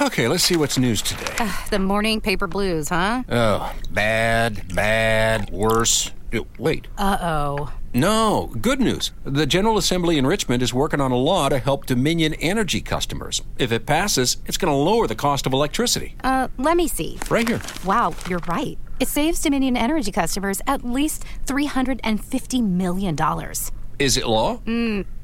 Okay, let's see what's news today. The morning paper blues, huh? Oh, bad, bad, worse. Uh, Wait. Uh oh. No, good news. The General Assembly in Richmond is working on a law to help Dominion Energy customers. If it passes, it's going to lower the cost of electricity. Uh, let me see. Right here. Wow, you're right. It saves Dominion Energy customers at least $350 million. Is it law?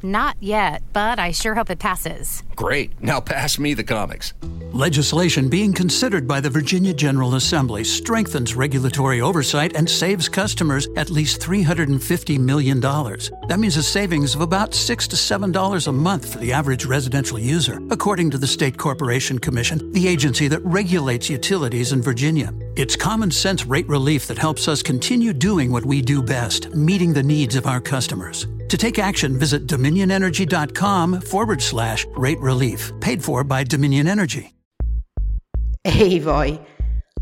Not yet, but I sure hope it passes. Great. Now pass me the comics. Legislation being considered by the Virginia General Assembly strengthens regulatory oversight and saves customers at least $350 million. That means a savings of about 6 to $7 a month for the average residential user, according to the State Corporation Commission, the agency that regulates utilities in Virginia. It's common sense rate relief that helps us continue doing what we do best, meeting the needs of our customers. To take action, visit dominionenergy.com forward slash rate relief, paid for by Dominion Energy. Ehi voi,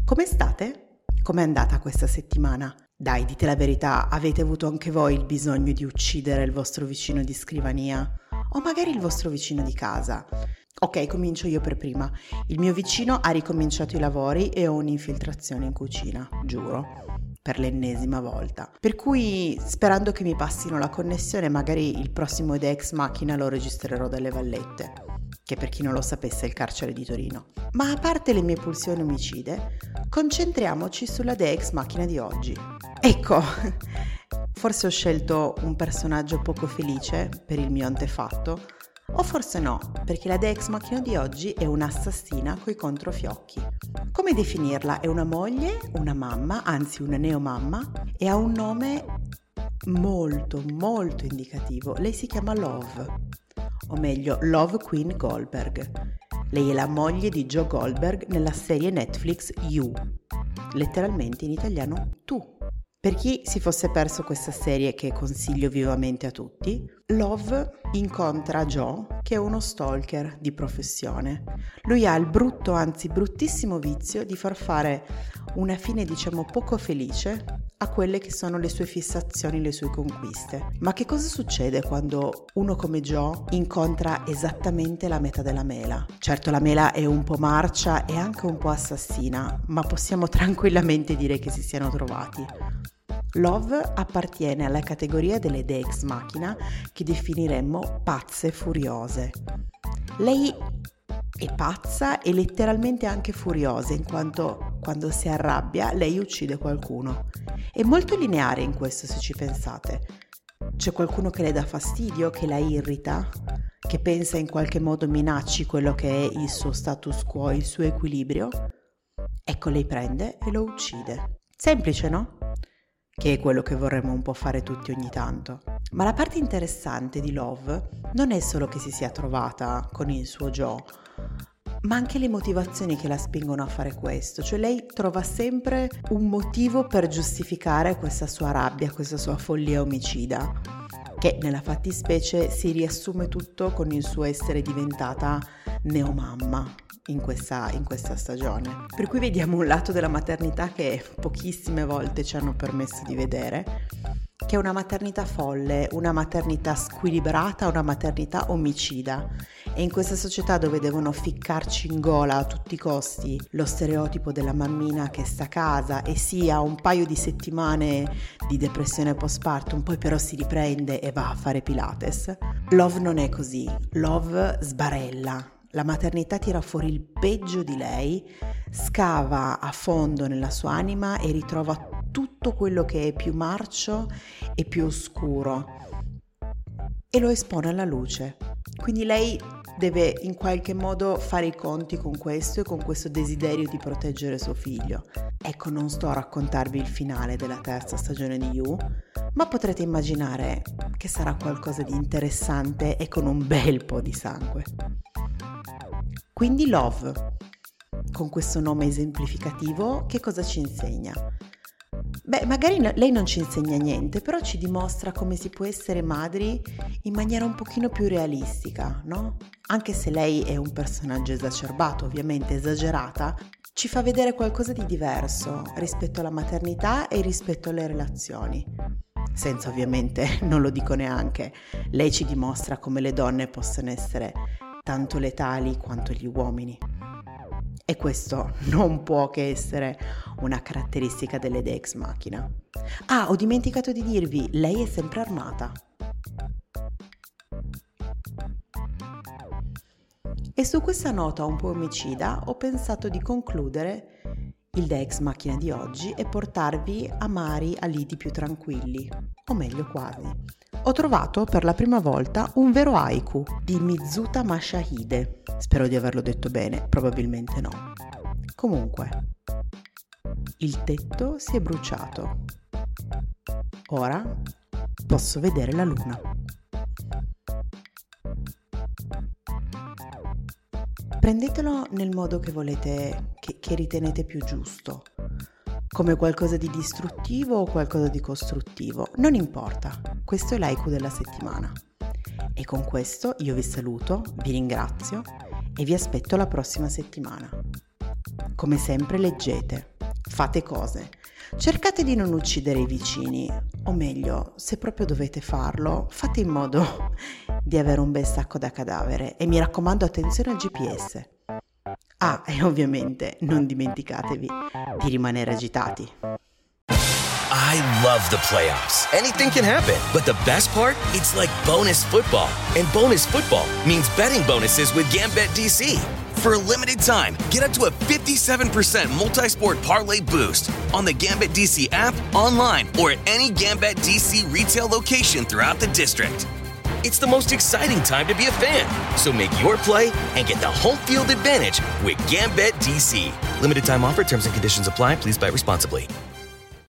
come state? Com'è andata questa settimana? Dai, dite la verità, avete avuto anche voi il bisogno di uccidere il vostro vicino di scrivania? O magari il vostro vicino di casa? Ok, comincio io per prima. Il mio vicino ha ricominciato i lavori e ho un'infiltrazione in cucina, giuro per l'ennesima volta. Per cui, sperando che mi passino la connessione, magari il prossimo Ex Machina lo registrerò dalle Vallette, che per chi non lo sapesse è il carcere di Torino. Ma a parte le mie pulsioni omicide, concentriamoci sulla Ex Machina di oggi. Ecco, forse ho scelto un personaggio poco felice per il mio antefatto, o forse no, perché la Dex Machina di oggi è un'assassina coi controfiocchi. Come definirla? È una moglie, una mamma, anzi una neomamma, e ha un nome molto molto indicativo. Lei si chiama Love, o meglio Love Queen Goldberg. Lei è la moglie di Joe Goldberg nella serie Netflix You, letteralmente in italiano Tu. Per chi si fosse perso questa serie che consiglio vivamente a tutti, Love incontra Joe che è uno stalker di professione. Lui ha il brutto, anzi bruttissimo vizio di far fare una fine diciamo poco felice a quelle che sono le sue fissazioni, le sue conquiste. Ma che cosa succede quando uno come Joe incontra esattamente la metà della mela? Certo la mela è un po' marcia e anche un po' assassina, ma possiamo tranquillamente dire che si siano trovati. Love appartiene alla categoria delle Dex Machina che definiremmo pazze furiose. Lei è pazza e letteralmente anche furiosa, in quanto quando si arrabbia lei uccide qualcuno. È molto lineare in questo se ci pensate. C'è qualcuno che le dà fastidio, che la irrita, che pensa in qualche modo minacci quello che è il suo status quo, il suo equilibrio. Ecco, lei prende e lo uccide. Semplice, no? Che è quello che vorremmo un po' fare tutti ogni tanto. Ma la parte interessante di Love non è solo che si sia trovata con il suo Joe, ma anche le motivazioni che la spingono a fare questo, cioè lei trova sempre un motivo per giustificare questa sua rabbia, questa sua follia omicida, che nella fattispecie si riassume tutto con il suo essere diventata neomamma, in questa, in questa stagione. Per cui vediamo un lato della maternità che pochissime volte ci hanno permesso di vedere, che è una maternità folle, una maternità squilibrata, una maternità omicida. E in questa società dove devono ficcarci in gola a tutti i costi lo stereotipo della mammina che sta a casa e sì ha un paio di settimane di depressione postpartum, poi però si riprende e va a fare Pilates, Love non è così. Love sbarella, la maternità tira fuori il peggio di lei, scava a fondo nella sua anima e ritrova tutto quello che è più marcio e più oscuro e lo espone alla luce. Quindi lei deve in qualche modo fare i conti con questo e con questo desiderio di proteggere suo figlio. Ecco, non sto a raccontarvi il finale della terza stagione di You, ma potrete immaginare che sarà qualcosa di interessante e con un bel po' di sangue. Quindi Love, con questo nome esemplificativo, che cosa ci insegna? Beh, magari lei non ci insegna niente, però ci dimostra come si può essere madri in maniera un pochino più realistica, no? Anche se lei è un personaggio esacerbato, ovviamente esagerata, ci fa vedere qualcosa di diverso rispetto alla maternità e rispetto alle relazioni. Senza ovviamente, non lo dico neanche, lei ci dimostra come le donne possono essere tanto letali quanto gli uomini. E questo non può che essere una caratteristica delle Dex Machina. Ah, ho dimenticato di dirvi, lei è sempre armata. E su questa nota un po' omicida ho pensato di concludere il Dex Macchina di oggi e portarvi a mari a lidi più tranquilli, o meglio quasi. Ho trovato per la prima volta un vero haiku di Mizuta Mashahide. Spero di averlo detto bene, probabilmente no. Comunque, il tetto si è bruciato. Ora posso vedere la luna. Prendetelo nel modo che volete, che, che ritenete più giusto, come qualcosa di distruttivo o qualcosa di costruttivo, non importa, questo è l'aiku della settimana. E con questo io vi saluto, vi ringrazio e vi aspetto la prossima settimana. Come sempre leggete, fate cose, cercate di non uccidere i vicini, o meglio, se proprio dovete farlo, fate in modo di avere un bel sacco da cadavere e mi raccomando attenzione al GPS. Ah, e ovviamente non dimenticatevi di rimanere agitati. I love the playoffs. Anything can happen. But the best part? It's like bonus football. And bonus football means betting bonuses with Gambit DC. For a limited time, get up to a 57% multi sport parlay boost on the Gambit DC app, online, or at any Gambit DC retail location throughout the district. It's the most exciting time to be a fan. So make your play and get the home field advantage with Gambit DC. Limited time offer, terms and conditions apply. Please buy responsibly.